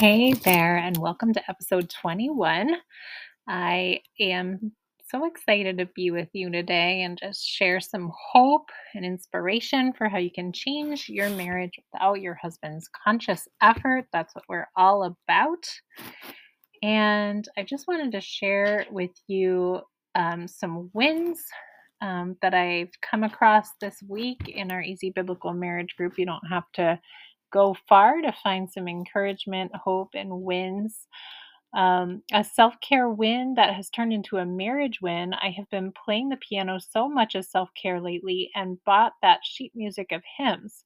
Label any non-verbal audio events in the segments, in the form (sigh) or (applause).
Hey there, and welcome to episode 21. I am so excited to be with you today and just share some hope and inspiration for how you can change your marriage without your husband's conscious effort. That's what we're all about. And I just wanted to share with you um, some wins um, that I've come across this week in our Easy Biblical Marriage group. You don't have to go far to find some encouragement, hope, and wins. Um, a self care win that has turned into a marriage win. I have been playing the piano so much as self care lately and bought that sheet music of hymns.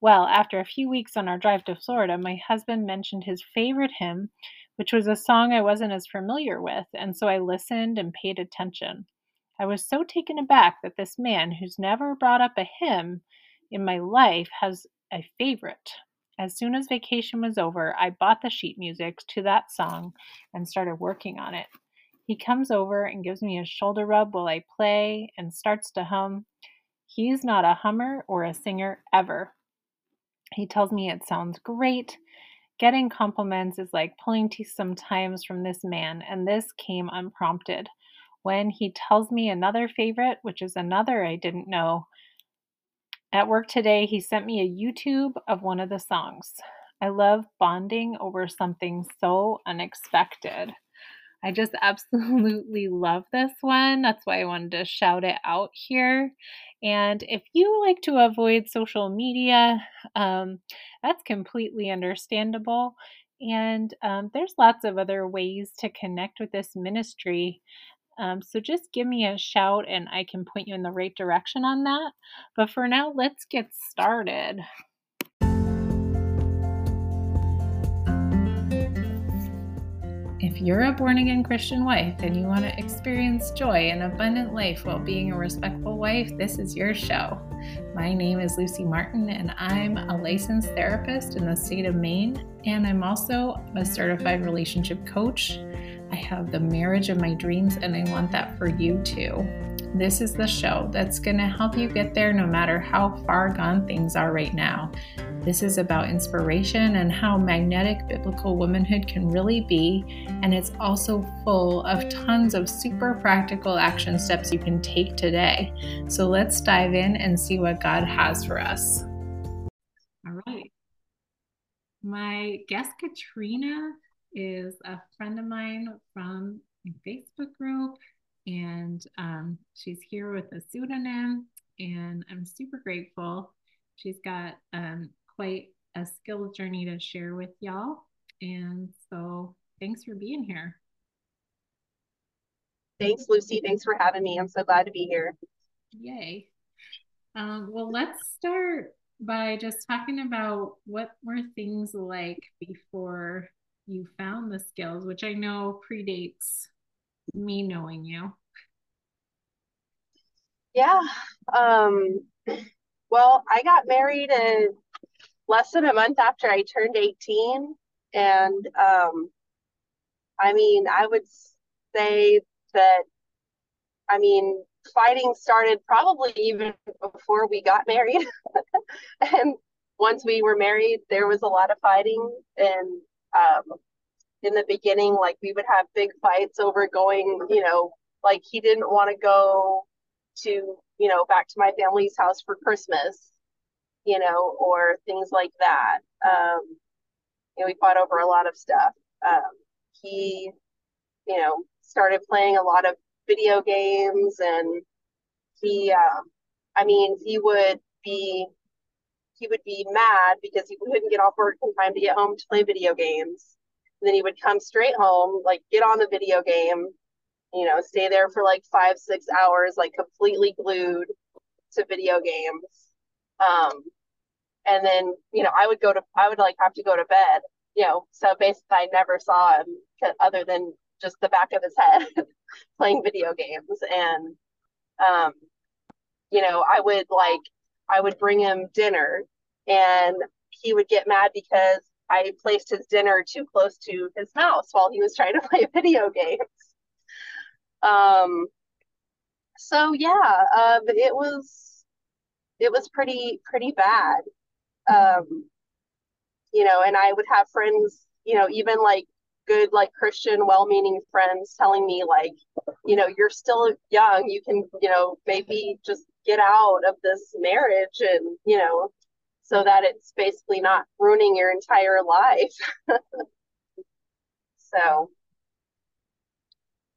Well, after a few weeks on our drive to Florida, my husband mentioned his favorite hymn, which was a song I wasn't as familiar with, and so I listened and paid attention. I was so taken aback that this man, who's never brought up a hymn in my life, has a favorite. As soon as vacation was over, I bought the sheet music to that song and started working on it. He comes over and gives me a shoulder rub while I play and starts to hum. He's not a hummer or a singer ever. He tells me it sounds great. Getting compliments is like pulling teeth sometimes from this man, and this came unprompted. When he tells me another favorite, which is another I didn't know, at work today, he sent me a YouTube of one of the songs. I love bonding over something so unexpected. I just (laughs) absolutely love this one. That's why I wanted to shout it out here. And if you like to avoid social media, um, that's completely understandable. And um, there's lots of other ways to connect with this ministry. Um, so just give me a shout and I can point you in the right direction on that. But for now, let's get started. If you're a born again Christian wife and you want to experience joy and abundant life while being a respectful wife, this is your show. My name is Lucy Martin, and I'm a licensed therapist in the state of Maine, and I'm also a certified relationship coach I have the marriage of my dreams, and I want that for you too. This is the show that's going to help you get there no matter how far gone things are right now. This is about inspiration and how magnetic biblical womanhood can really be, and it's also full of tons of super practical action steps you can take today. So let's dive in and see what God has for us. All right. My guest, Katrina, is a friend of mine from a Facebook group, and um, she's here with a pseudonym, and I'm super grateful. She's got um, quite a skill journey to share with y'all, and so thanks for being here. Thanks, Lucy. Thanks for having me. I'm so glad to be here. Yay. Um, well, let's start by just talking about what were things like before you found the skills, which I know predates me knowing you. Yeah. Um, well, I got married in less than a month after I turned 18. And um, I mean, I would say that, I mean, fighting started probably even before we got married. (laughs) and once we were married, there was a lot of fighting. And um, in the beginning, like we would have big fights over going, you know, like he didn't want to go to, you know, back to my family's house for Christmas, you know, or things like that. Um, you know, we fought over a lot of stuff. Um, he, you know, started playing a lot of video games and he, um, I mean, he would be he would be mad because he couldn't get off work in time to get home to play video games. And then he would come straight home, like get on the video game, you know, stay there for like five, six hours, like completely glued to video games. Um, and then, you know, I would go to, I would like have to go to bed, you know, so basically I never saw him other than just the back of his head (laughs) playing video games. And, um, you know, I would like I would bring him dinner and he would get mad because I placed his dinner too close to his mouth while he was trying to (laughs) play video games. Um, so yeah, um, it was it was pretty pretty bad. Um, you know, and I would have friends, you know, even like good, like Christian, well meaning friends telling me, like, you know, you're still young. You can, you know, maybe just get out of this marriage and, you know, so that it's basically not ruining your entire life. (laughs) so.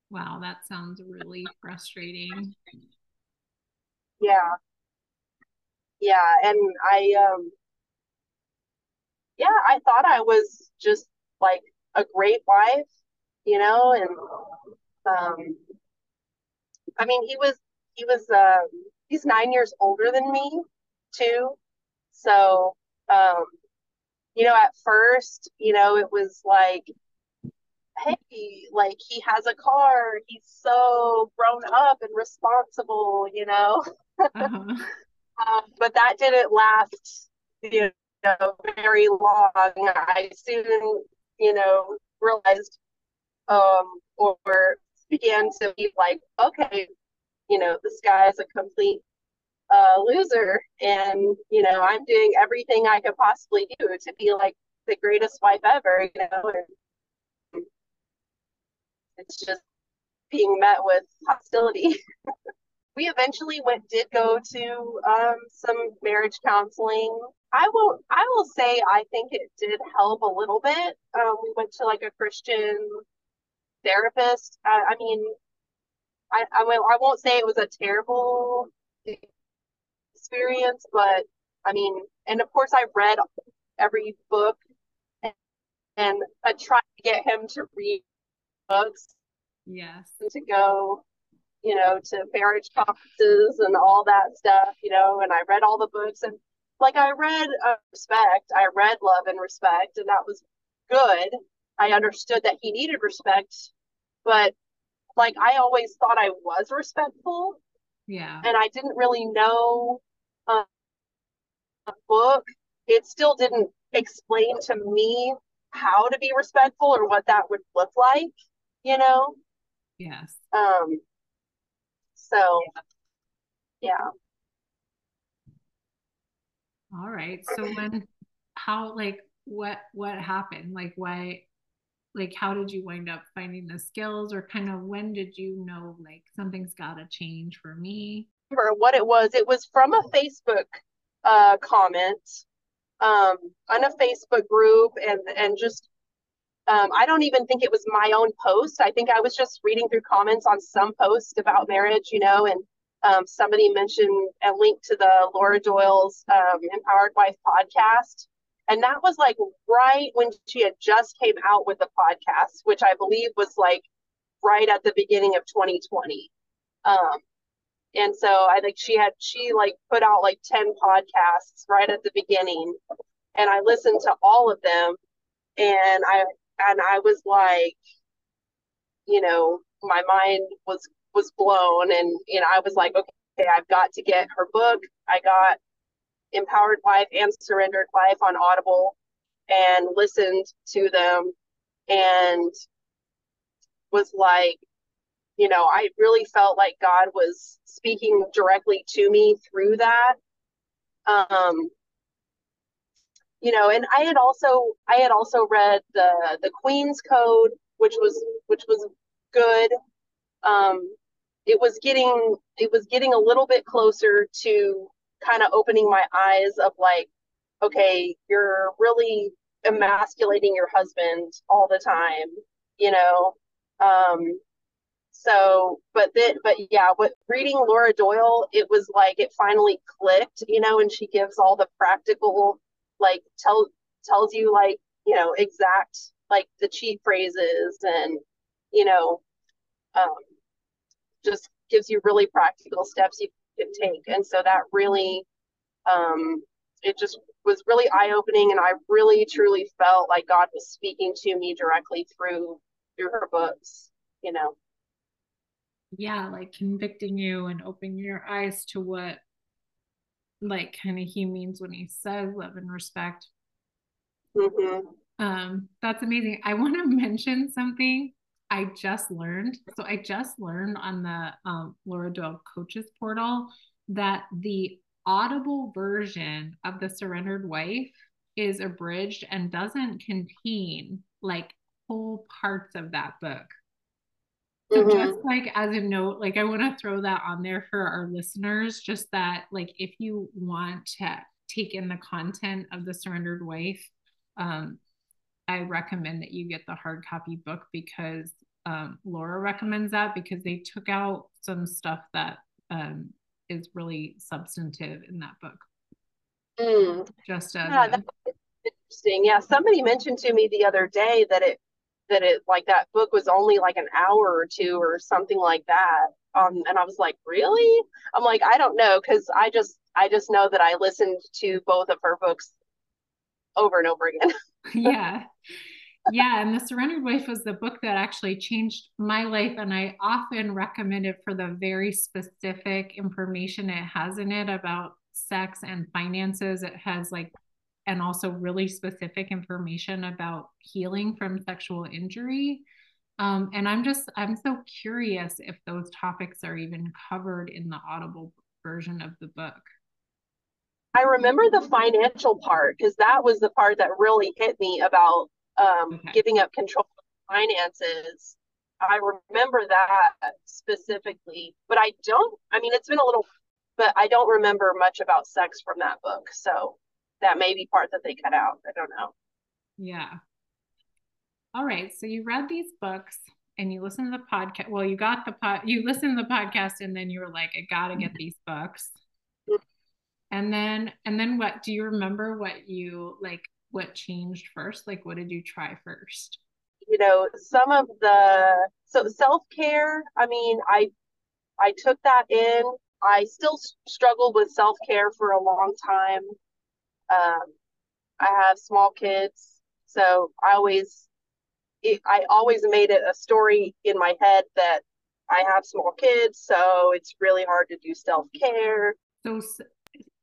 Wow, that sounds really frustrating. Yeah. Yeah. And I, um, yeah, I thought I was just like a great wife, you know, and um, I mean, he was he was uh, he's nine years older than me too, so um, you know, at first, you know, it was like, hey, like he has a car, he's so grown up and responsible, you know. Uh-huh. (laughs) um, but that didn't last, you know, very long. I soon, you know, realized um, or began to be like, okay, you know, this guy is a complete uh, loser, and you know, I'm doing everything I could possibly do to be like the greatest wife ever, you know, and it's just being met with hostility. (laughs) we eventually went did go to um, some marriage counseling. I will I will say I think it did help a little bit. Um, we went to like a Christian therapist. I, I mean, I I, will, I won't say it was a terrible experience, but I mean, and of course I read every book and, and I tried to get him to read books. Yes. To go you know, to marriage conferences and all that stuff, you know, and I read all the books and like I read uh, respect, I read love and respect, and that was good. I understood that he needed respect, but like I always thought I was respectful. Yeah. And I didn't really know uh, a book. It still didn't explain to me how to be respectful or what that would look like, you know? Yes. Um, so, yeah. All right. So when, how, like, what, what happened? Like, why, like, how did you wind up finding the skills or kind of when did you know, like, something's got to change for me? Remember what it was? It was from a Facebook uh, comment um, on a Facebook group and, and just um, I don't even think it was my own post. I think I was just reading through comments on some post about marriage, you know, and um, somebody mentioned a link to the Laura Doyle's um, Empowered Wife podcast. And that was like right when she had just came out with the podcast, which I believe was like right at the beginning of 2020. Um, and so I think she had, she like put out like 10 podcasts right at the beginning. And I listened to all of them. And I, and I was like, you know, my mind was was blown, and you know, I was like, okay, I've got to get her book. I got Empowered Wife and Surrendered Wife on Audible, and listened to them, and was like, you know, I really felt like God was speaking directly to me through that. Um, you know and i had also i had also read the the queen's code which was which was good um it was getting it was getting a little bit closer to kind of opening my eyes of like okay you're really emasculating your husband all the time you know? Um so but then but yeah with reading laura doyle it was like it finally clicked you know and she gives all the practical like tell tells you like you know exact like the cheat phrases and you know um, just gives you really practical steps. You can take and so that really um, it just was really eye-opening and i really truly felt like god was speaking to me directly through through her books you know yeah like convicting you and opening your eyes to what like kind of he means when he says love and respect. Mm-hmm. Um, that's amazing. I want to (laughs) mention something I just learned. So I just learned on the um, Laura Doyle Coaches portal that the audible version of the surrendered wife is abridged and doesn't contain like whole parts of that book. So mm-hmm. just like as a note, like I want to throw that on there for our listeners, just that like if you want to take in the content of the surrendered wife, um, I recommend that you get the hard copy book because um, Laura recommends that because they took out some stuff that um, is really substantive in that book. Mm. Just as yeah, interesting. Yeah, somebody mentioned to me the other day that it that it like that book was only like an hour or two or something like that. Um, and I was like, really? I'm like, I don't know, because I just I just know that I listened to both of her books over and over again. (laughs) (laughs) yeah. Yeah, and The Surrendered Wife was the book that actually changed my life. And I often recommend it for the very specific information it has in it about sex and finances. It has like and also really specific information about healing from sexual injury. Um, and I'm just, I'm so curious if those topics are even covered in the Audible version of the book. I remember the financial part because that was the part that really hit me about um, okay. giving up control of finances. I remember that specifically, but I don't, I mean, it's been a little, but I don't remember much about sex from that book. So that may be part that they cut out. I don't know. Yeah. All right. So you read these books and you listened to the podcast. Well, you got the pod, you listened to the podcast and then you were like, I gotta get these books. And then, and then what do you remember what you like, what changed first? Like, what did you try first? You know, some of the, so self care, I mean, I, I took that in. I still struggled with self care for a long time. Um, I have small kids, so I always it, I always made it a story in my head that I have small kids, so it's really hard to do self care. So,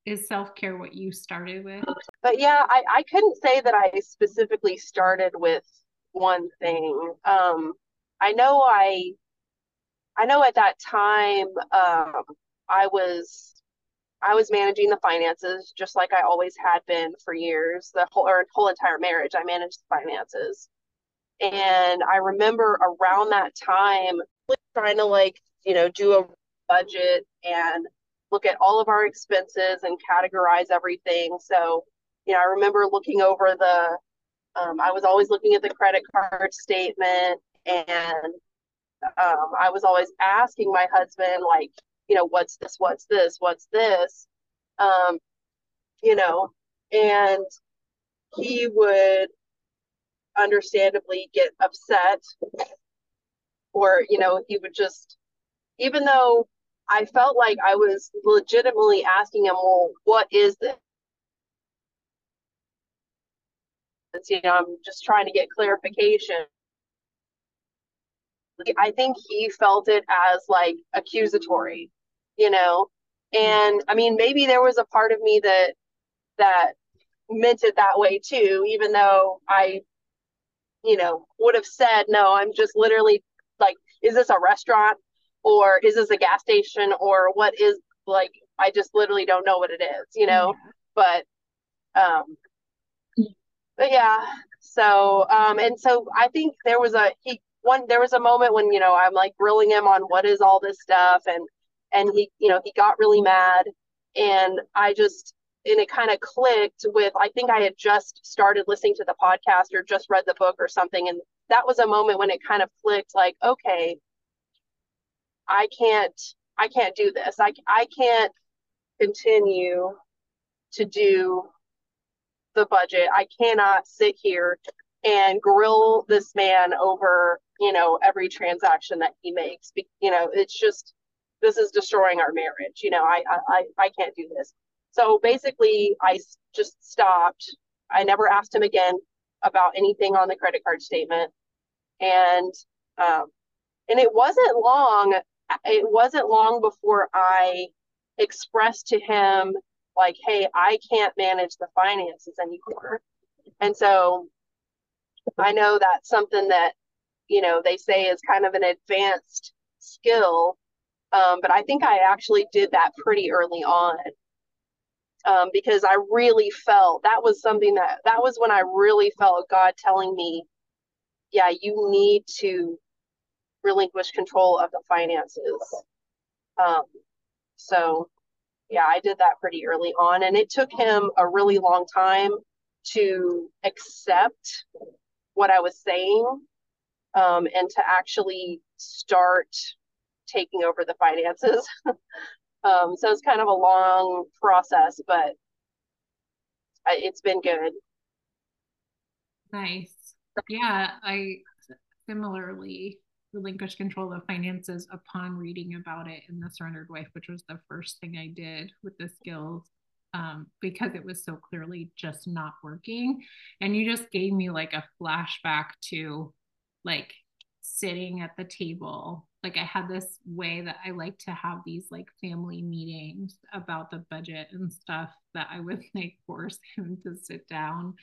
is self care what you started with? But yeah, I, I couldn't say that I specifically started with one thing. Um, I know I I know at that time um, I was I was managing the finances just like I always had been for years. The whole or whole entire marriage, I managed the finances. And I remember around that time trying to like, you know, do a budget and look at all of our expenses and categorize everything. So, you know, I remember looking over the um, I was always looking at the credit card statement and um, I was always asking my husband, like, you know, what's this, what's this, what's this, um, you know, and he would understandably get upset or, you know, he would just, even though I felt like I was legitimately asking him, well, what is this? You know, I'm just trying to get clarification. I think he felt it as like accusatory you know and i mean maybe there was a part of me that that meant it that way too even though i you know would have said no i'm just literally like is this a restaurant or is this a gas station or what is like i just literally don't know what it is you know yeah. but um but yeah so um and so i think there was a he one there was a moment when you know i'm like grilling him on what is all this stuff and and he you know he got really mad and i just and it kind of clicked with i think i had just started listening to the podcast or just read the book or something and that was a moment when it kind of clicked like okay i can't i can't do this i, I can't continue to do the budget i cannot sit here and grill this man over you know every transaction that he makes you know it's just this is destroying our marriage. You know, I, I, I can't do this. So basically, I just stopped. I never asked him again about anything on the credit card statement. And, um, and it wasn't long, it wasn't long before I expressed to him, like, hey, I can't manage the finances anymore. And so I know that's something that, you know, they say is kind of an advanced skill um, but I think I actually did that pretty early on. um, because I really felt that was something that that was when I really felt God telling me, yeah, you need to relinquish control of the finances. Um, so yeah, I did that pretty early on, and it took him a really long time to accept what I was saying um, and to actually start taking over the finances. (laughs) um, so it's kind of a long process, but it's been good. Nice. Yeah, I similarly relinquished control of finances upon reading about it in The Surrendered Wife, which was the first thing I did with the skills um, because it was so clearly just not working. And you just gave me like a flashback to like sitting at the table. Like I had this way that I like to have these like family meetings about the budget and stuff that I would like force (laughs) him to sit down.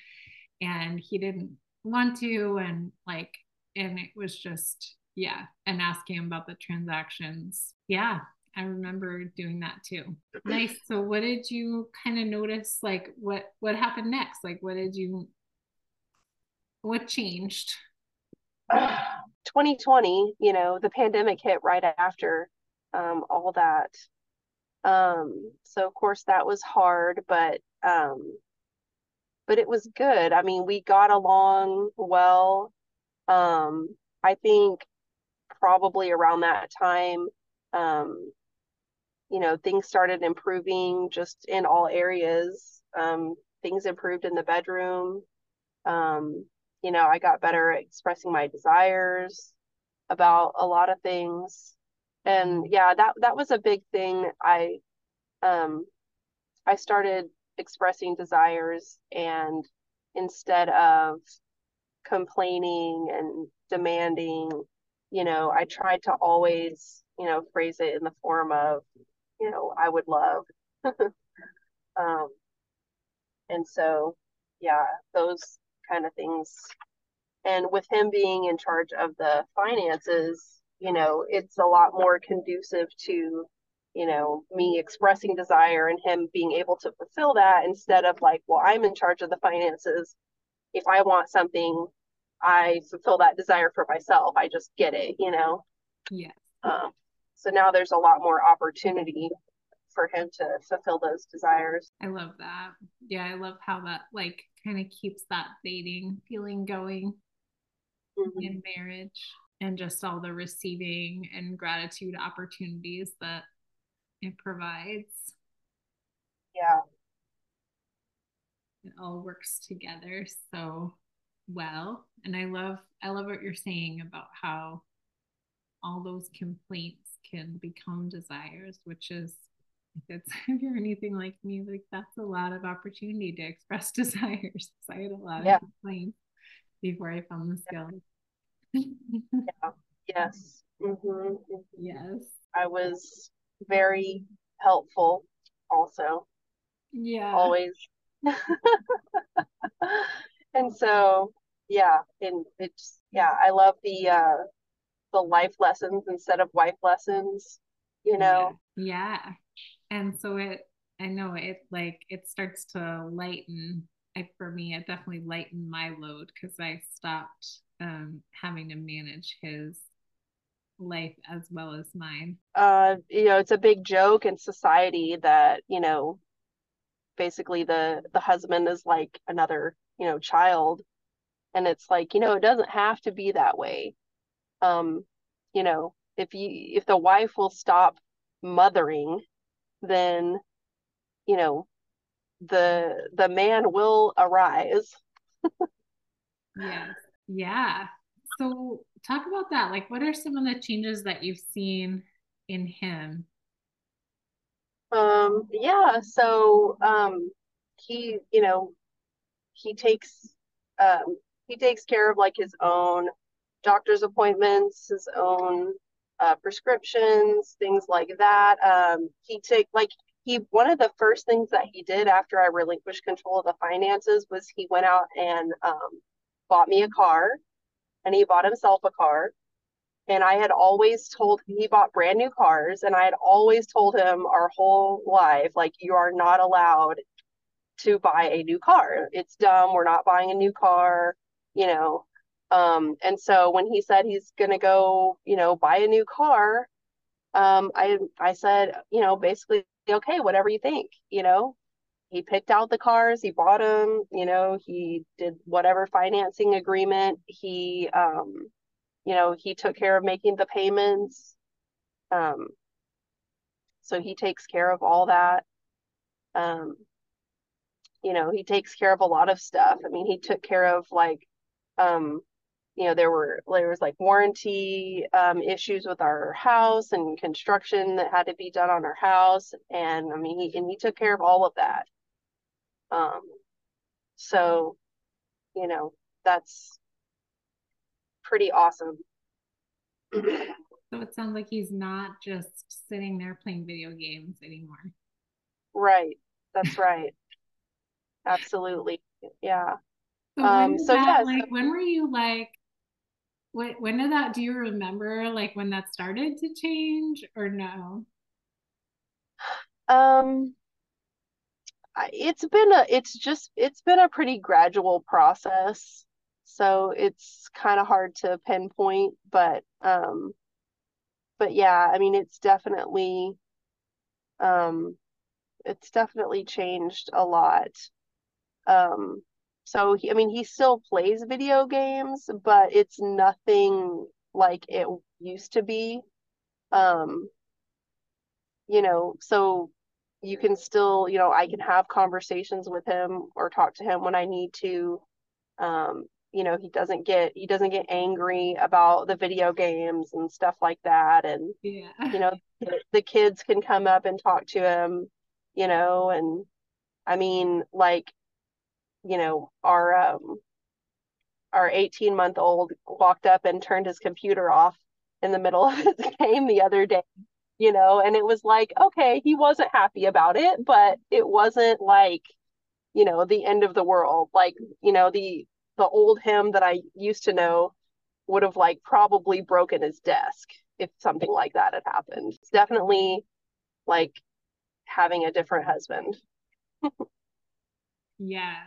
And he didn't want to. And like, and it was just, yeah. And asking him about the transactions. Yeah. I remember doing that too. Nice. So what did you kind of notice? Like what what happened next? Like what did you what changed? (sighs) 2020, you know, the pandemic hit right after um, all that. Um, so of course that was hard, but um, but it was good. I mean, we got along well. Um, I think probably around that time, um, you know, things started improving just in all areas. Um, things improved in the bedroom. Um, you know, I got better at expressing my desires about a lot of things. And yeah, that that was a big thing. I um I started expressing desires and instead of complaining and demanding, you know, I tried to always, you know, phrase it in the form of, you know, I would love. (laughs) um and so yeah, those kind of things. And with him being in charge of the finances, you know, it's a lot more conducive to, you know, me expressing desire and him being able to fulfill that instead of like, well, I'm in charge of the finances. If I want something, I fulfill that desire for myself. I just get it, you know? Yeah. Um, so now there's a lot more opportunity for him to fulfill those desires. I love that. Yeah, I love how that like kind of keeps that dating feeling going mm-hmm. in marriage and just all the receiving and gratitude opportunities that it provides. Yeah. It all works together so well. And I love I love what you're saying about how all those complaints can become desires, which is if it's (laughs) if you're anything like me, like that's a lot of opportunity to express (laughs) desires. I had a lot yeah. of complaints before I found the skills. yeah. Yes. Mm-hmm. Yes. I was very helpful also. Yeah. Always. (laughs) and so yeah, and it's yeah, I love the uh the life lessons instead of wife lessons, you know. Yeah. yeah and so it i know it like it starts to lighten I, for me it definitely lightened my load because i stopped um, having to manage his life as well as mine uh you know it's a big joke in society that you know basically the the husband is like another you know child and it's like you know it doesn't have to be that way. Um you know if you if the wife will stop mothering then you know the the man will arise. Yeah yeah. So talk about that. Like what are some of the changes that you've seen in him? Um yeah so um he you know he takes um he takes care of like his own doctor's appointments his own uh, prescriptions, things like that. Um, he took like he one of the first things that he did after I relinquished control of the finances was he went out and um, bought me a car, and he bought himself a car. And I had always told he bought brand new cars, and I had always told him our whole life, like you are not allowed to buy a new car. It's dumb. We're not buying a new car, you know. Um, and so when he said he's gonna go, you know, buy a new car, um, I I said, you know, basically, okay, whatever you think, you know. He picked out the cars, he bought them, you know, he did whatever financing agreement. He, um, you know, he took care of making the payments. Um, so he takes care of all that. Um, you know, he takes care of a lot of stuff. I mean, he took care of like, um, you know, there were there was like warranty um, issues with our house and construction that had to be done on our house, and I mean, he and he took care of all of that. Um, so, you know, that's pretty awesome. So it sounds like he's not just sitting there playing video games anymore. Right. That's right. Absolutely. Yeah. So um, so that, yeah, like so, when were you like when when did that do you remember like when that started to change or no? Um it's been a it's just it's been a pretty gradual process. So it's kind of hard to pinpoint, but um but yeah, I mean it's definitely um it's definitely changed a lot. Um, so he, I mean, he still plays video games, but it's nothing like it used to be. Um, you know, so you can still, you know, I can have conversations with him or talk to him when I need to. Um, you know, he doesn't get he doesn't get angry about the video games and stuff like that. And yeah. you know, the kids can come up and talk to him, you know, and I mean, like you know, our um, our 18 month old walked up and turned his computer off in the middle (laughs) of his game the other day, you know, and it was like, okay, he wasn't happy about it, but it wasn't like, you know, the end of the world. Like, you know, the the old him that I used to know would have like probably broken his desk if something like that had happened. It's definitely like having a different husband. (laughs) yeah,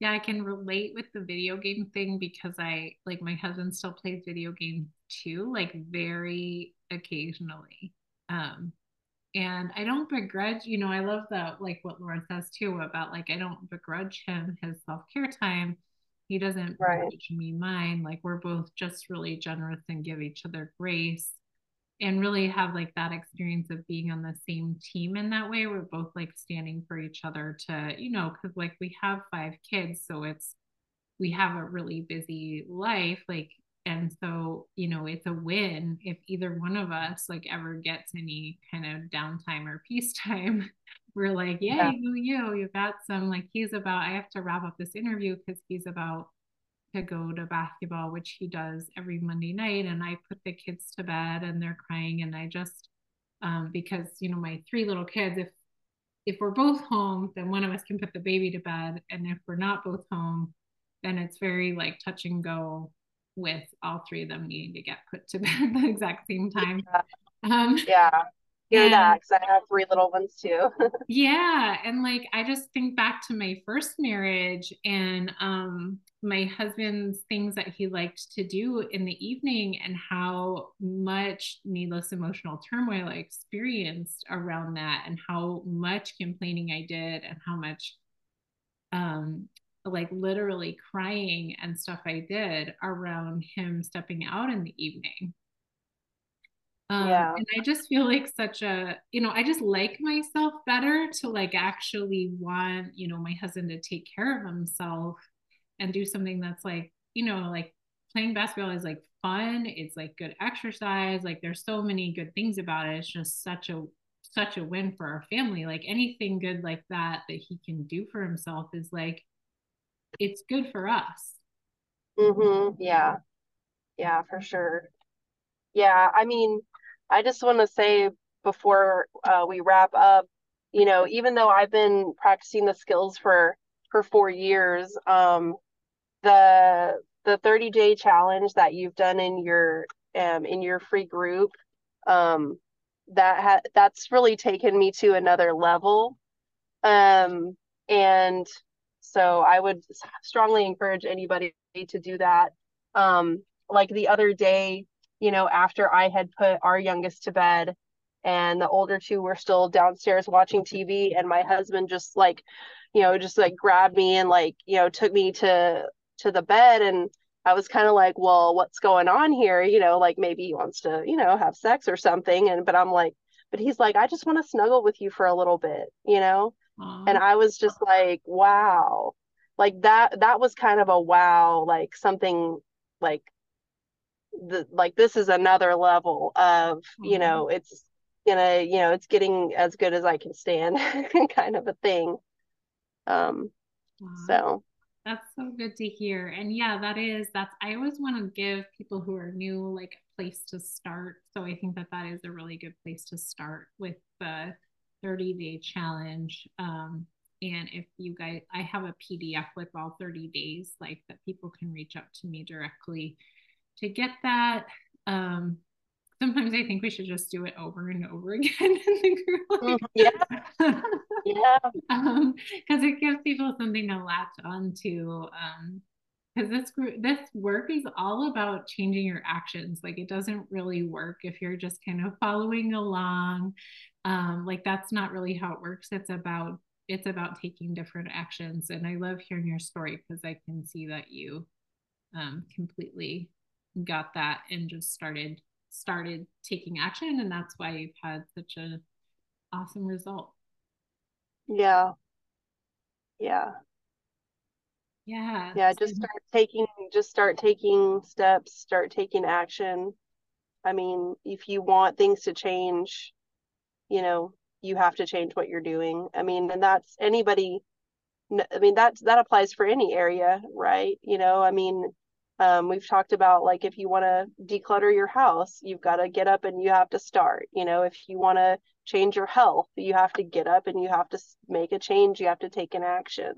yeah, I can relate with the video game thing because I like my husband still plays video games too, like very occasionally. Um and I don't begrudge, you know, I love that like what Laura says too about like I don't begrudge him his self-care time. He doesn't right. begrudge me mine. Like we're both just really generous and give each other grace and really have like that experience of being on the same team in that way we're both like standing for each other to you know because like we have five kids so it's we have a really busy life like and so you know it's a win if either one of us like ever gets any kind of downtime or peace (laughs) time we're like yay yeah. you you you got some like he's about i have to wrap up this interview because he's about to go to basketball, which he does every Monday night. And I put the kids to bed and they're crying. And I just, um, because, you know, my three little kids, if, if we're both home, then one of us can put the baby to bed. And if we're not both home, then it's very like touch and go with all three of them needing to get put to (laughs) bed at the exact same time. Yeah. Um, yeah hear and, that because I have three little ones too. (laughs) yeah. And like I just think back to my first marriage and um my husband's things that he liked to do in the evening and how much needless emotional turmoil I experienced around that and how much complaining I did and how much um like literally crying and stuff I did around him stepping out in the evening um, yeah. And I just feel like such a, you know, I just like myself better to like actually want, you know, my husband to take care of himself and do something that's like, you know, like playing basketball is like fun. It's like good exercise. Like there's so many good things about it. It's just such a, such a win for our family. Like anything good like that that he can do for himself is like, it's good for us. Mm-hmm. Yeah. Yeah, for sure. Yeah. I mean, I just want to say before uh, we wrap up, you know, even though I've been practicing the skills for for four years, um, the the 30 day challenge that you've done in your um, in your free group, um, that ha- that's really taken me to another level. Um, and so I would strongly encourage anybody to do that. Um, like the other day, you know, after I had put our youngest to bed and the older two were still downstairs watching TV and my husband just like, you know, just like grabbed me and like, you know, took me to to the bed and I was kind of like, well, what's going on here? You know, like maybe he wants to, you know, have sex or something. And but I'm like, but he's like, I just want to snuggle with you for a little bit, you know? Aww. And I was just like, wow. Like that that was kind of a wow, like something like the like this is another level of, mm-hmm. you know, it's gonna, you know, it's getting as good as I can stand (laughs) kind of a thing. Um wow. so that's so good to hear. And yeah, that is, that's, I always want to give people who are new like a place to start. So I think that that is a really good place to start with the 30 day challenge. Um, and if you guys, I have a PDF with all 30 days, like that people can reach out to me directly to get that. Um, sometimes I think we should just do it over and over (laughs) again in the group. Mm-hmm. (laughs) yeah. yeah. (laughs) Um, because it gives people something to latch onto. Um, because this group this work is all about changing your actions like it doesn't really work if you're just kind of following along um like that's not really how it works it's about it's about taking different actions and i love hearing your story because i can see that you um completely got that and just started started taking action and that's why you've had such an awesome result yeah. Yeah. Yeah yeah just start taking just start taking steps start taking action. I mean if you want things to change you know you have to change what you're doing. I mean and that's anybody i mean that that applies for any area right? You know i mean um, we've talked about like if you want to declutter your house, you've got to get up and you have to start. You know, if you want to change your health, you have to get up and you have to make a change. You have to take an action.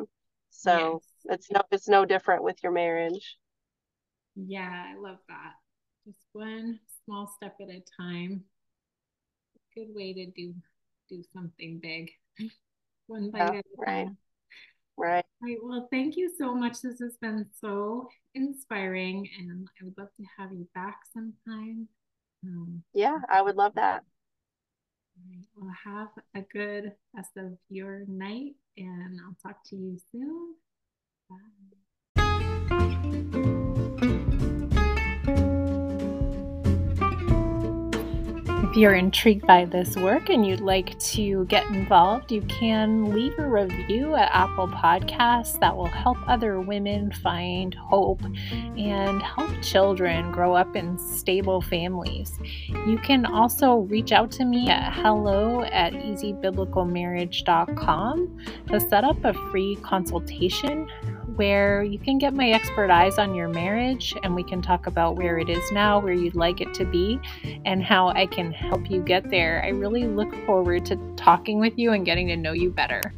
So yes. it's no it's no different with your marriage. Yeah, I love that. Just one small step at a time. Good way to do do something big. (laughs) one bite yeah, at a right. time. Right. Right. Well, thank you so much. This has been so inspiring, and I would love to have you back sometime. Um, yeah, I would love that. Right. Well, have a good rest of your night, and I'll talk to you soon. Bye. If you're intrigued by this work and you'd like to get involved, you can leave a review at Apple Podcasts that will help other women find hope and help children grow up in stable families. You can also reach out to me at hello at easybiblicalmarriage.com to set up a free consultation where you can get my expert eyes on your marriage and we can talk about where it is now, where you'd like it to be, and how I can help you get there. I really look forward to talking with you and getting to know you better.